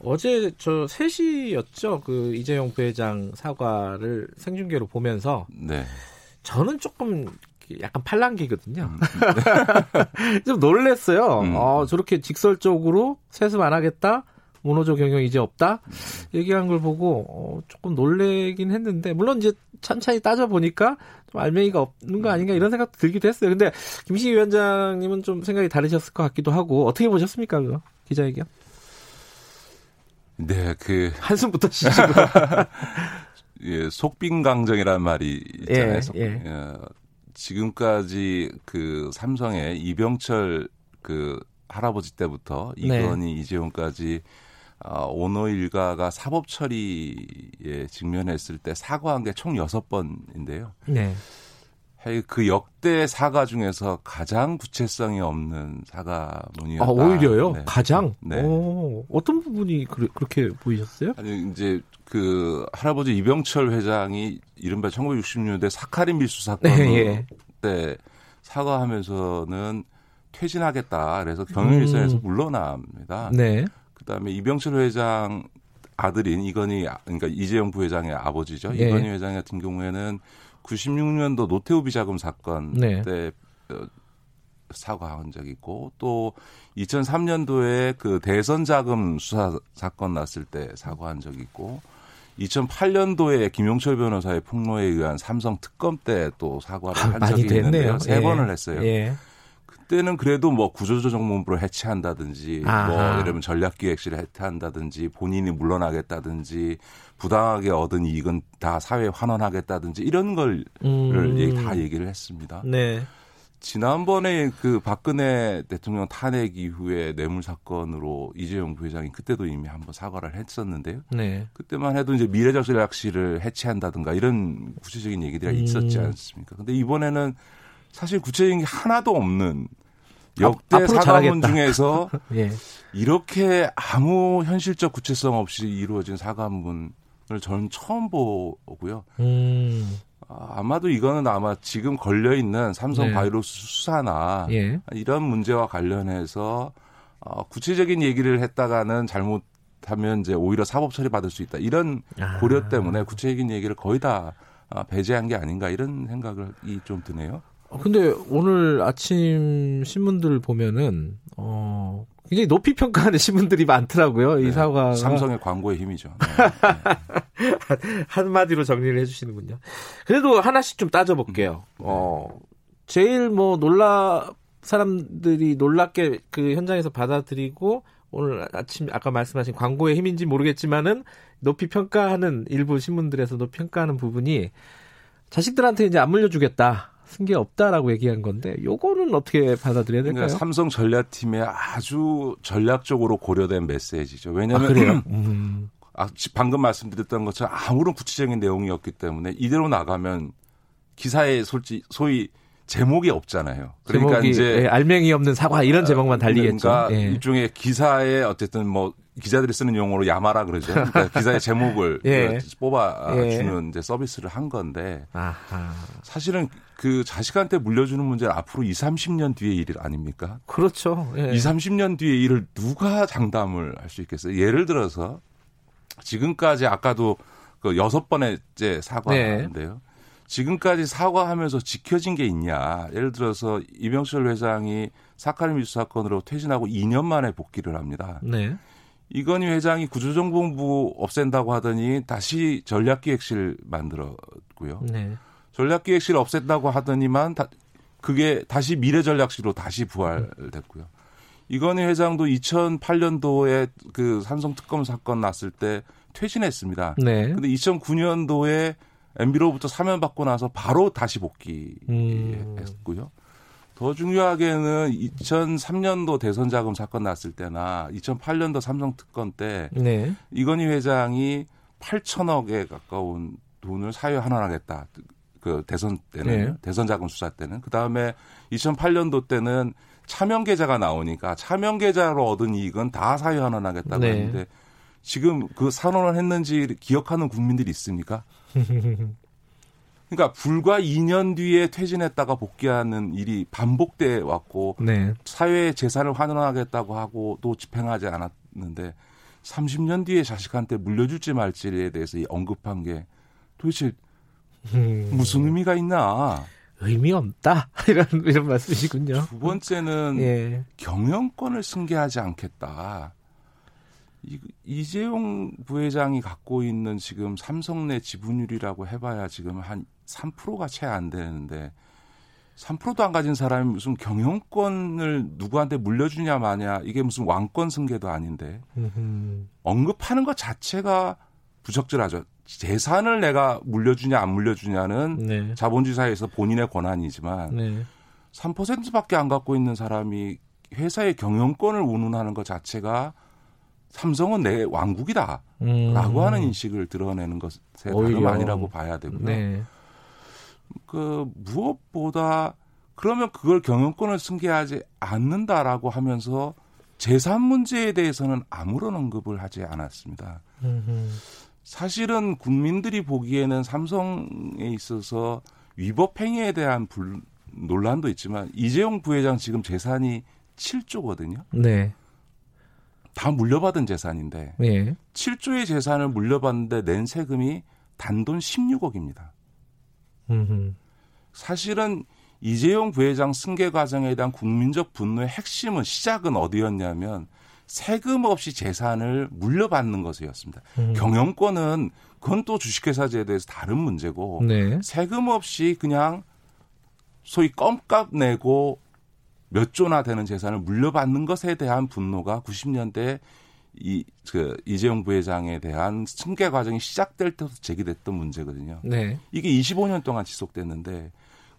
어제 저 3시였죠. 그 이재용 부회장 사과를 생중계로 보면서 네. 저는 조금 약간 팔랑기거든요. 좀 놀랬어요. 음. 어, 저렇게 직설적으로 세습 안 하겠다. 모노조 경영 이제 없다. 얘기한 걸 보고 어, 조금 놀래긴 했는데 물론 이제 천천히 따져 보니까 좀 알맹이가 없는 거 아닌가 이런 생각도 들기도 했어요. 근데 김시 위원장님은 좀 생각이 다르셨을 것 같기도 하고 어떻게 보셨습니까? 그거 기자회견? 네, 그 한숨부터 쉬시고. 예, 속빈 강정이라는 말이 있잖아요. 예, 예. 어, 지금까지 그 삼성의 이병철 그 할아버지 때부터 네. 이건희 이재용까지 어, 오너 일가가 사법 처리에 직면했을 때 사과한 게 총 여섯 번인데요. 네. 그 역대 사과 중에서 가장 구체성이 없는 사과문이었다. 아, 오히려요? 네. 가장? 네. 오, 어떤 부분이 그, 렇게 보이셨어요? 아니 이제 그 할아버지 이병철 회장이 이른바 1960년대 사카린 밀수 사건 네, 예. 때 사과하면서는 퇴진하겠다. 그래서 경영일선에서 음. 물러납니다. 네. 그다음에 이병철 회장 아들인 이건희 아- 그러니까 이재용 부회장의 아버지죠. 예. 이건희 회장 같은 경우에는 96년도 노태우 비자금 사건 네. 때 어, 사과한 적이 있고 또 2003년도에 그 대선 자금 수사 사건 났을 때 사과한 적이 있고 2008년도에 김용철 변호사의 폭로에 의한 삼성 특검 때 또 사과를 아, 한 적이 있는데요. 됐네요. 세 예. 번을 했어요. 예. 그때는 그래도 뭐 구조조정본부를 해체한다든지 아하. 뭐 예를 들면 전략기획실을 해체한다든지 본인이 물러나겠다든지 부당하게 얻은 이익은 다 사회에 환원하겠다든지 이런 걸 음. 얘기- 얘기를 했습니다. 네. 지난번에 그 박근혜 대통령 탄핵 이후에 뇌물 사건으로 이재용 부회장이 그때도 이미 한번 사과를 했었는데요. 네. 그때만 해도 이제 미래전략실을 해체한다든가 이런 구체적인 얘기들이 있었지 음. 않습니까? 근데 이번에는 사실 구체적인 게 하나도 없는 역대 사과문. 중에서 예. 이렇게 아무 현실적 구체성 없이 이루어진 사과문을 저는 처음 보고요. 음. 아, 아마도 이거는 아마 지금 걸려 있는 삼성 네. 바이러스 수사나 예. 이런 문제와 관련해서 어, 구체적인 얘기를 했다가는 잘못하면 이제 오히려 사법 처리 받을 수 있다. 이런 아. 고려 때문에 구체적인 얘기를 거의 다 아, 배제한 게 아닌가 이런 생각이 좀 드네요. 어, 근데 오늘 아침 신문들 보면은 어 굉장히 높이 평가하는 신문들이 많더라고요. 이 네, 사과가 삼성의 광고의 힘이죠. 네. 한마디로 정리를 해주시는군요. 그래도 하나씩 좀 따져볼게요. 어 제일 뭐 놀라 사람들이 놀랍게 그 현장에서 받아들이고 오늘 아침 아까 말씀하신 광고의 힘인지 모르겠지만은 높이 평가하는 일부 신문들에서 높이 평가하는 부분이 자식들한테 이제 안 물려주겠다. 승계 없다라고 얘기한 건데 요거는 어떻게 받아들여야 될까요? 그러니까 삼성 전략팀의 아주 전략적으로 고려된 메시지죠. 아, 왜냐하면 그래요? 음. 아, 지- 방금 말씀드렸던 것처럼 아무런 구체적인 내용이 없기 때문에 이대로 나가면 기사에 솔직 소위 제목이 없잖아요. 그러니까 제목이 이제 예, 알맹이 없는 사과 이런 제목만 달리겠죠. 그러니까 예. 일종의 기사에 어쨌든 뭐 기자들이 쓰는 용어로 야마라 그러죠. 그러니까 기사의 제목을 예. 그 뽑아 예. 주는 이제 서비스를 한 건데 아하. 사실은 그 자식한테 물려주는 문제는 앞으로 2, 30년 뒤의 일 아닙니까? 그렇죠. 예. 2, 30년 뒤의 일을 누가 장담을 할 수 있겠어요? 예를 들어서 지금까지 아까도 그 여섯 번째 사과하는데요. 지금까지 사과하면서 지켜진 게 있냐? 예를 들어서 이병철 회장이 사카린 밀수 사건으로 퇴진하고 2년 만에 복귀를 합니다. 네. 이건희 회장이 구조정보부 없앤다고 하더니 다시 전략기획실 만들었고요. 네. 전략기획실 없앴다고 하더니만 다, 그게 다시 미래전략실로 다시 부활됐고요. 이건희 회장도 2008년도에 그 삼성 특검 사건 났을 때 퇴진했습니다. 네. 근데 2009년도에 MB로부터 사면 받고 나서 바로 다시 음. 복귀했고요. 더 중요하게는 2003년도 대선 자금 사건 났을 때나 2008년도 삼성 특검 때 네. 이건희 회장이 8천억에 가까운 돈을 사회 환원하겠다. 그 대선 때는 네. 대선 자금 수사 때는 그 다음에 2008년도 때는 차명 계좌가 나오니까 차명 계좌로 얻은 이익은 다 사유 환원하겠다고 네. 했는데 지금 그 산원을 했는지 기억하는 국민들이 있습니까? 그러니까 불과 2년 뒤에 퇴진했다가 복귀하는 일이 반복돼 왔고 네. 사회의 재산을 환원하겠다고 하고 또 집행하지 않았는데 30년 뒤에 자식한테 물려줄지 말지에 대해서 언급한 게 도대체 음. 무슨 의미가 있나? 의미 없다 이런 이런 말씀이시군요. 두 번째는 예. 경영권을 승계하지 않겠다. 이, 이재용 부회장이 갖고 있는 지금 삼성 내 지분율이라고 해봐야 지금 한 3%가 채 안 되는데 3%도 안 가진 사람이 무슨 경영권을 누구한테 물려주냐 마냐 이게 무슨 왕권 승계도 아닌데 언급하는 것 자체가 부적절하죠. 재산을 내가 물려주냐 안 물려주냐는 네. 자본주의 사회에서 본인의 권한이지만 네. 3%밖에 안 갖고 있는 사람이 회사의 경영권을 운운하는 것 자체가 삼성은 내 왕국이다라고 음. 하는 인식을 드러내는 것에 다름 아니라고 봐야 되고요. 네. 그 무엇보다 그러면 그걸 경영권을 승계하지 않는다라고 하면서 재산 문제에 대해서는 아무런 언급을 하지 않았습니다. 음흠. 사실은 국민들이 보기에는 삼성에 있어서 위법 행위에 대한 불, 논란도 있지만 이재용 부회장 지금 재산이 7조거든요. 네. 다 물려받은 재산인데 네. 7조의 재산을 물려받는데 낸 세금이 단돈 16억입니다. 음흠. 사실은 이재용 부회장 승계 과정에 대한 국민적 분노의 핵심은 시작은 어디였냐면 세금 없이 재산을 물려받는 것이었습니다. 음. 경영권은 그건 또 주식회사제에 대해서 다른 문제고 네. 세금 없이 그냥 소위 껌값 내고 몇 조나 되는 재산을 물려받는 것에 대한 분노가 90년대 이, 그, 이재용 부회장에 대한 승계 과정이 시작될 때부터 제기됐던 문제거든요. 네. 이게 25년 동안 지속됐는데,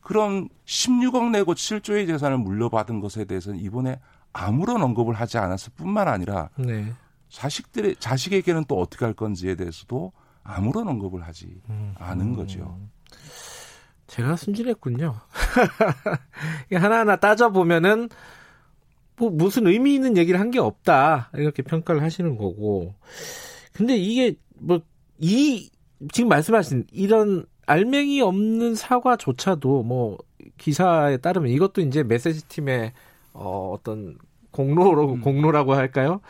그럼 16억 내고 7조의 재산을 물려받은 것에 대해서는 이번에 아무런 언급을 하지 않았을 뿐만 아니라 네. 자식들의 자식에게는 또 어떻게 할 건지에 대해서도 아무런 언급을 하지 음, 않은 거죠. 제가 순진했군요. 하나하나 따져 보면은 뭐 무슨 의미 있는 얘기를 한 게 없다 이렇게 평가를 하시는 거고. 근데 이게 뭐 이 지금 말씀하신 이런 알맹이 없는 사과조차도 뭐 기사에 따르면 이것도 이제 메시지 팀의 어, 어떤 공로로 음. 공로라고 할까요?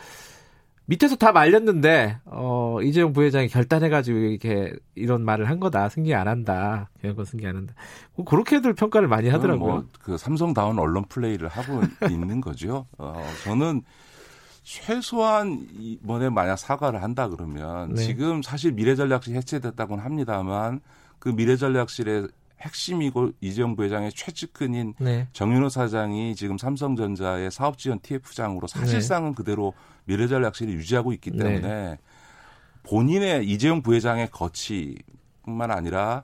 밑에서 다 말렸는데 어 이재용 부회장이 결단해가지고 이렇게 이런 말을 한 거다 승계 안 한다 그런 거 승계 안 한다 뭐 그렇게들 평가를 많이 하더라고요. 뭐 그 삼성다운 언론 플레이를 하고 있는 거죠. 어 저는 최소한 이번에 만약 사과를 한다 그러면 네. 지금 사실 미래전략실 해체됐다고는 합니다만 그 미래전략실의 핵심이고 이재용 부회장의 최측근인 네. 정윤호 사장이 지금 삼성전자의 사업지원 TF장으로 사실상은 네. 그대로 미래전략실을 유지하고 있기 네. 때문에 네. 본인의 이재용 부회장의 거치뿐만 아니라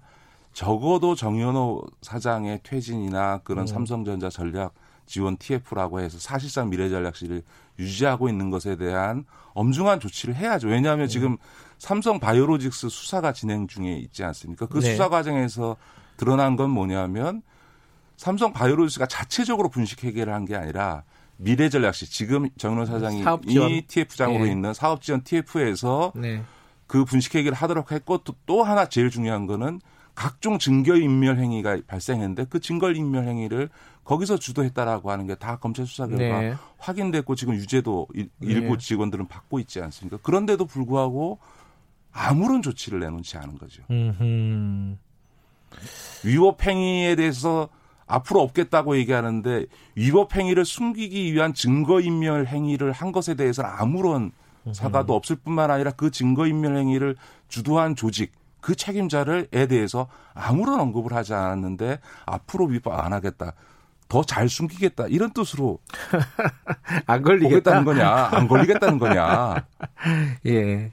적어도 정윤호 사장의 퇴진이나 그런 음. 삼성전자 전략 지원 TF라고 해서 사실상 미래전략실을 유지하고 있는 것에 대한 엄중한 조치를 해야죠. 왜냐하면 음. 지금 삼성 바이오로직스 수사가 진행 중에 있지 않습니까? 그 네. 수사 과정에서 드러난 건 뭐냐면 삼성 바이오로직스가 자체적으로 분식 해결을 한게 아니라 미래 전략실 지금 정윤호 사장이 이 TF장으로 네. 있는 사업 지원 TF에서 네. 그 분식 해결을 하도록 했고 또, 또 하나 제일 중요한 거는 각종 증거 인멸 행위가 발생했는데 그 증거 인멸 행위를 거기서 주도했다라고 하는 게 다 검찰 수사 결과 네. 확인됐고 지금 유죄도 네. 일부 직원들은 받고 있지 않습니까? 그런데도 불구하고 아무런 조치를 내놓지 않은 거죠. 음흠. 위법 행위에 대해서 앞으로 없겠다고 얘기하는데 위법 행위를 숨기기 위한 증거 인멸 행위를 한 것에 대해서는 아무런 사과도 없을 뿐만 아니라 그 증거 인멸 행위를 주도한 조직 그 책임자를에 대해서 아무런 언급을 하지 않았는데 앞으로 위법 안 하겠다. 더 잘 숨기겠다. 이런 뜻으로 안 걸리겠다는 거냐? 안 걸리겠다는 거냐? 예.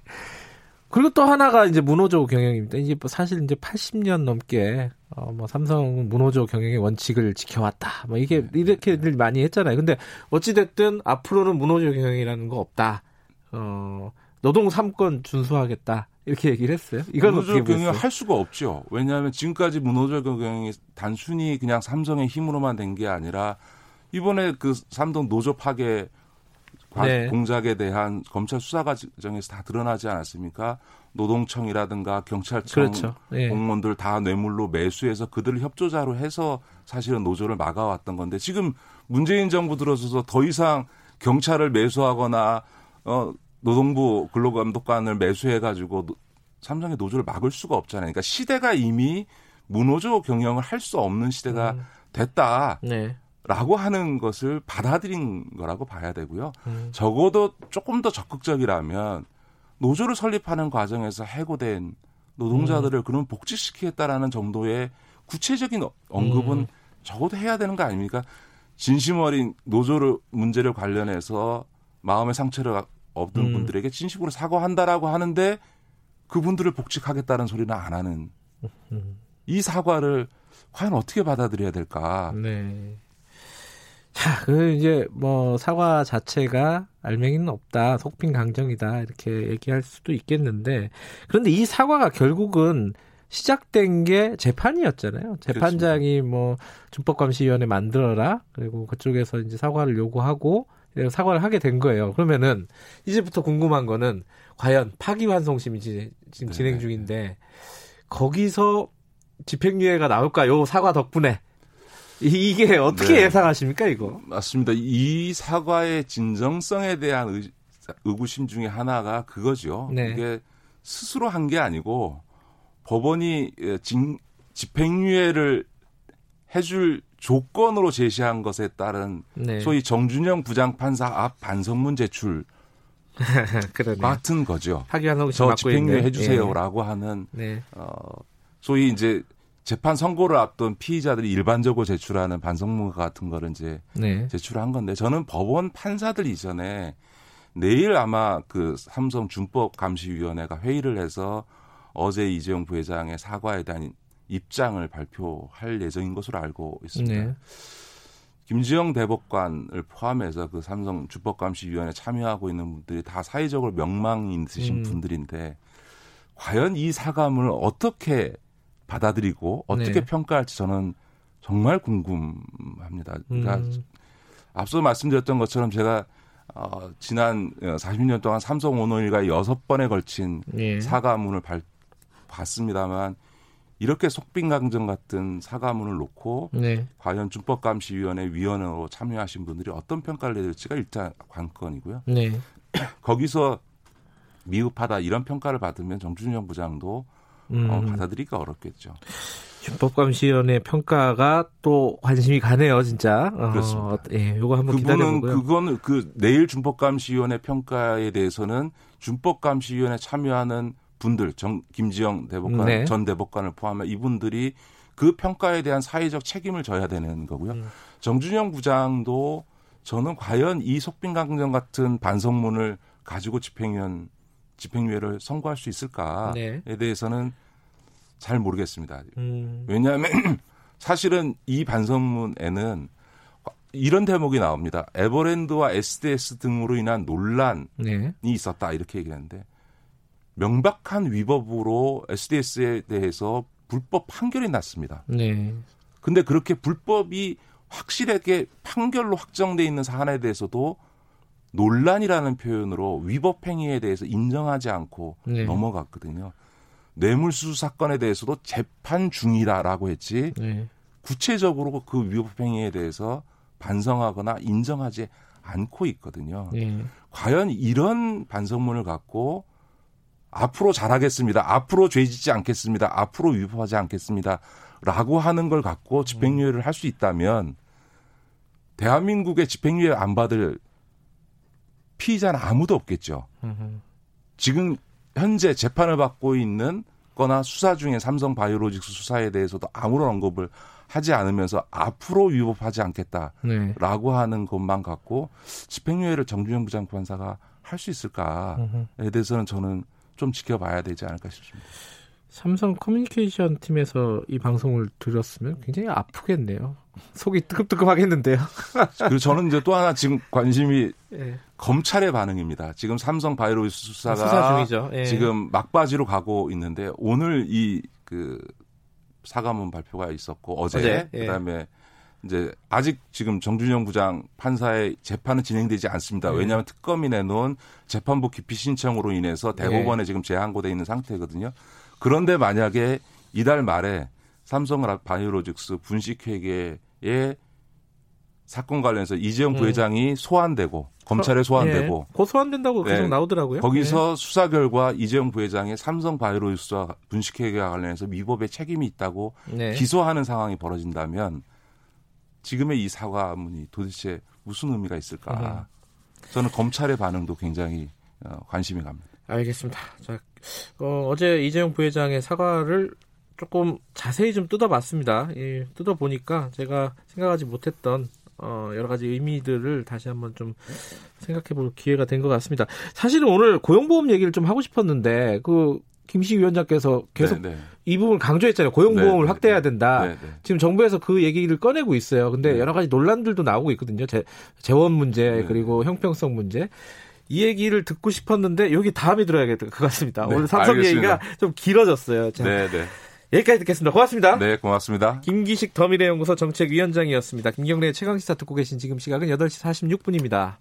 그리고 또 하나가 이제 문호조 경영입니다. 이제 뭐 사실 이제 80년 넘게 어 뭐 삼성 문호조 경영의 원칙을 지켜왔다. 뭐 이게 네. 이렇게들 많이 했잖아요. 근데 어찌 됐든 앞으로는 문호조 경영이라는 거 없다. 어 노동 삼권 준수하겠다. 이렇게 얘기를 했어요. 이건 문호조 경영 할 수가 없죠. 왜냐하면 지금까지 문호조 경영이 단순히 그냥 삼성의 힘으로만 된 게 아니라 이번에 그 삼성 노조 파괴 네. 공작에 대한 검찰 수사 과정에서 다 드러나지 않았습니까? 노동청이라든가 경찰청 그렇죠. 네. 공무원들 다 뇌물로 매수해서 그들을 협조자로 해서 사실은 노조를 막아왔던 건데 지금 문재인 정부 들어서서 더 이상 경찰을 매수하거나 어 노동부 근로감독관을 매수해 가지고 삼성의 노조를 막을 수가 없잖아요. 그러니까 시대가 이미 무노조 경영을 할 수 없는 시대가 음. 됐다. 네. 라고 하는 것을 받아들인 거라고 봐야 되고요. 음. 적어도 조금 더 적극적이라면 노조를 설립하는 과정에서 해고된 노동자들을 음. 그런 복직시키겠다라는 정도의 구체적인 언급은 음. 적어도 해야 되는 거 아닙니까? 진심 어린 노조를 문제를 관련해서 마음의 상처를 얻은 음. 분들에게 진심으로 사과한다라고 하는데 그분들을 복직하겠다는 소리는 안 하는 음. 이 사과를 과연 어떻게 받아들여야 될까? 네. 자, 그 이제 뭐 사과 자체가 알맹이는 없다, 속빈 강정이다 이렇게 얘기할 수도 있겠는데 그런데 이 사과가 결국은 시작된 게 재판이었잖아요. 재판장이 뭐 준법감시위원회 만들어라 그리고 그쪽에서 이제 사과를 요구하고 사과를 하게 된 거예요. 그러면은 이제부터 궁금한 거는 과연 파기환송심이 지금 네. 진행 중인데 거기서 집행유예가 나올까요? 사과 덕분에 이게 어떻게 네. 예상하십니까 이거? 맞습니다. 이 사과의 진정성에 대한 의, 의구심 중에 하나가 그거죠. 네. 이게 스스로 한 게 아니고 법원이 예, 진, 집행유예를 해줄 조건으로 제시한 것에 따른 네. 소위 정준영 부장판사 앞 반성문 제출 같은 거죠. 저 집행유예 해주세요라고 네. 하는 네. 어, 소위 이제 재판 선고를 앞둔 피의자들이 일반적으로 제출하는 반성문 같은 거를 이제 네. 제출한 건데 저는 법원 판사들 이전에 내일 아마 그 삼성 준법 감시위원회가 회의를 해서 어제 이재용 부회장의 사과에 대한 입장을 발표할 예정인 것으로 알고 있습니다. 네. 김지영 대법관을 포함해서 그 삼성 주법감시위원회 참여하고 있는 분들이 다 사회적으로 명망이 있으신 음. 분들인데 과연 이 사과문을 어떻게 받아들이고 어떻게 네. 평가할지 저는 정말 궁금합니다. 그러니까 음. 앞서 말씀드렸던 것처럼 제가 어, 지난 40년 동안 삼성 오너일가 여섯 번에 걸친 예. 사과문을 발, 봤습니다만 이렇게 속빈강정 같은 사과문을 놓고 네. 과연 준법감시위원회 위원으로 참여하신 분들이 어떤 평가를 내릴지가 일단 관건이고요. 네. 거기서 미흡하다 이런 평가를 받으면 정준영 부장도 음. 어, 받아들이기가 어렵겠죠. 준법감시위원회 평가가 또 관심이 가네요, 진짜. 어, 그렇습니다. 예, 요거 한번 기다려보고요. 그거는 그 내일 준법감시위원회 평가에 대해서는 준법감시위원회 참여하는 분들, 정, 김지영 대법관, 네. 전 대법관을 포함한 이분들이 그 평가에 대한 사회적 책임을 져야 되는 거고요. 음. 정준영 부장도 저는 과연 이 속빈강정 같은 반성문을 가지고 집행위원 집행유예를 선고할 수 있을까에 네. 대해서는 잘 모르겠습니다. 음. 왜냐하면 사실은 이 반성문에는 이런 대목이 나옵니다. 에버랜드와 SDS 등으로 인한 논란이 네. 있었다 이렇게 얘기하는데 명백한 위법으로 SDS에 대해서 불법 판결이 났습니다. 네. 근데 그렇게 불법이 확실하게 판결로 확정돼 있는 사안에 대해서도 논란이라는 표현으로 위법 행위에 대해서 인정하지 않고 네. 넘어갔거든요. 뇌물수수 사건에 대해서도 재판 중이다라고 했지 네. 구체적으로 그 위법 행위에 대해서 반성하거나 인정하지 않고 있거든요. 네. 과연 이런 반성문을 갖고 앞으로 잘하겠습니다. 앞으로 죄짓지 않겠습니다. 앞으로 위법하지 않겠습니다. 라고 하는 걸 갖고 집행유예를 할 수 있다면 대한민국의 집행유예 안 받을 피의자는 아무도 없겠죠. 지금 현재 재판을 받고 있는 거나 수사 중에 삼성 바이오로직스 수사에 대해서도 아무런 언급을 하지 않으면서 앞으로 위법하지 않겠다라고 네. 하는 것만 갖고 집행유예를 정준영 부장판사가 할 수 있을까에 대해서는 저는 좀 지켜봐야 되지 않을까 싶습니다. 삼성 커뮤니케이션 팀에서 이 방송을 들었으면 굉장히 아프겠네요. 속이 뜨끔뜨끔하겠는데요. 그리고 저는 이제 또 하나 지금 관심이 예. 검찰의 반응입니다. 지금 삼성 바이오로스 수사가 수사 중이죠. 예. 지금 막바지로 가고 있는데 오늘 이 그 사과문 발표가 있었고 어제, 어제? 예. 그다음에 이제 아직 지금 정준영 부장 판사의 재판은 진행되지 않습니다. 네. 왜냐하면 특검이 내놓은 재판부 기피 신청으로 인해서 대법원에 네. 지금 재항고돼 있는 상태거든요. 그런데 만약에 이달 말에 삼성 바이오로직스 분식회계의 사건 관련해서 이재용 음. 부회장이 소환되고 검찰에 소환되고 네. 고 소환된다고 계속 네. 나오더라고요. 거기서 네. 수사 결과 이재용 부회장의 삼성 바이오로직스와 분식회계와 관련해서 위법의 책임이 있다고 네. 기소하는 상황이 벌어진다면 지금의 이 사과문이 도대체 무슨 의미가 있을까? 저는 검찰의 반응도 굉장히 어, 관심이 갑니다. 알겠습니다. 자, 어, 어제 이재용 부회장의 사과를 조금 자세히 좀 뜯어봤습니다. 예, 뜯어보니까 제가 생각하지 못했던 어, 여러 가지 의미들을 다시 한번 좀 생각해 볼 기회가 된 것 같습니다. 사실은 오늘 고용보험 얘기를 좀 하고 싶었는데, 그, 김시 위원장께서 계속 네네. 네. 이 부분을 강조했잖아요. 고용보험을 네네. 네, 확대해야 네. 된다. 네네. 지금 정부에서 그 얘기를 꺼내고 있어요. 근데 여러 가지 논란들도 나오고 있거든요. 재, 재원 문제, 그리고 형평성 문제. 이 얘기를 듣고 싶었는데 여기 다음에 들어야겠 것 같습니다. 네, 오늘 삼성 알겠습니다. 얘기가 좀 길어졌어요. 자, 네, 네. 여기까지 듣겠습니다. 고맙습니다. 네, 고맙습니다. 김기식 더미래연구소 정책위원장이었습니다. 김경래의 최강시사 듣고 계신 지금 시각은 8시 46분입니다.